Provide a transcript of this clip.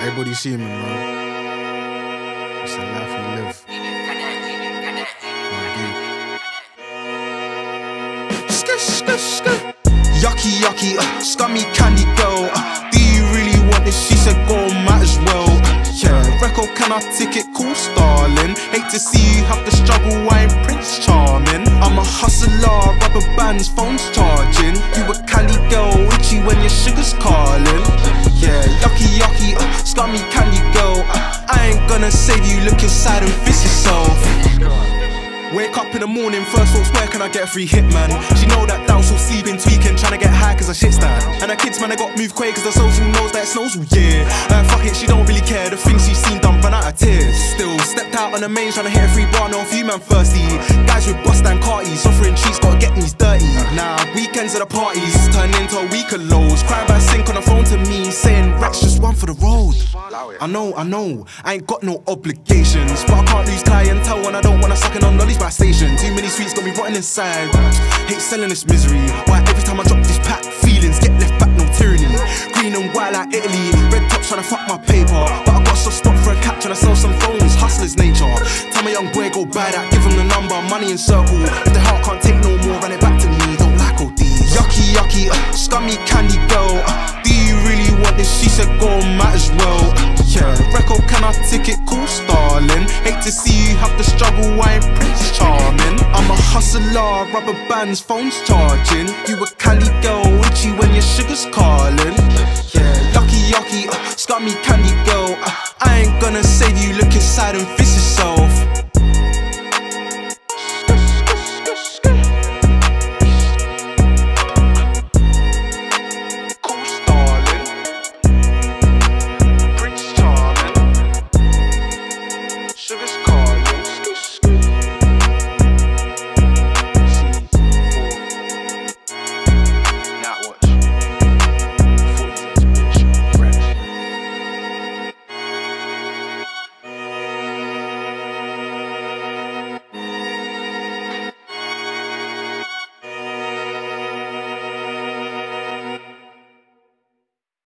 Everybody see me, man. It's the life we live. Yucky, yucky, uh, scummy candy girl. Uh, do you really want this? She said, go, might as well. Yeah, Reco, can I ticket? Cool, darling. Hate to see you have to struggle, I ain't Prince Charming. I'm a hustler, rubber bands, phones charging. You a Cali girl, itchy when your sugar's calling. Yeah, yucky, yucky, uh, scummy candy girl. Uh, I ain't gonna save you, look inside and fix yourself. Wake up in the morning, first thoughts, where can I get a free hit, man? She know that down, so sleeping, tweaking, trying to get high cause her shit's down. And her kids, man, they got moved quick cause the social knows that snows all year. Uh, fuck it, she don't really care, the things she's seen done run out of tears. Still, stepped out on the main, trying to hit a free bar, no few man thirsty. Guys with bust and carties, offering treats, gotta get me dirty. Nah, weekends at the parties I know, I know, I ain't got no obligations, but I can't lose clientele when I don't wanna suck it on lollies by station. Too many sweets got me rotting inside. Hate selling this misery. Why every time I drop this pack, feelings get left back, no tyranny. Green and white like Italy, red tops trying to fuck my paper. But I got some spot for a cap trying to sell some phones, hustler's nature. Tell my young boy go buy that, give him the number, money in circle. If the heart can't take no more, run it back to me. Don't like all these. Yucky, yucky, uh, scummy candy girl. Uh, do you really want this? She said go, might as well. I ticket? Cool, darling. Hate to see you have to struggle, I ain't Prince Charming. I'm a hustler, rubber bands, phones charging. You a Cali girl, itchy when your sugar's calling. Yeah, yucky, yucky, uh, scummy candy girl. Uh, I ain't gonna save you, look inside and fist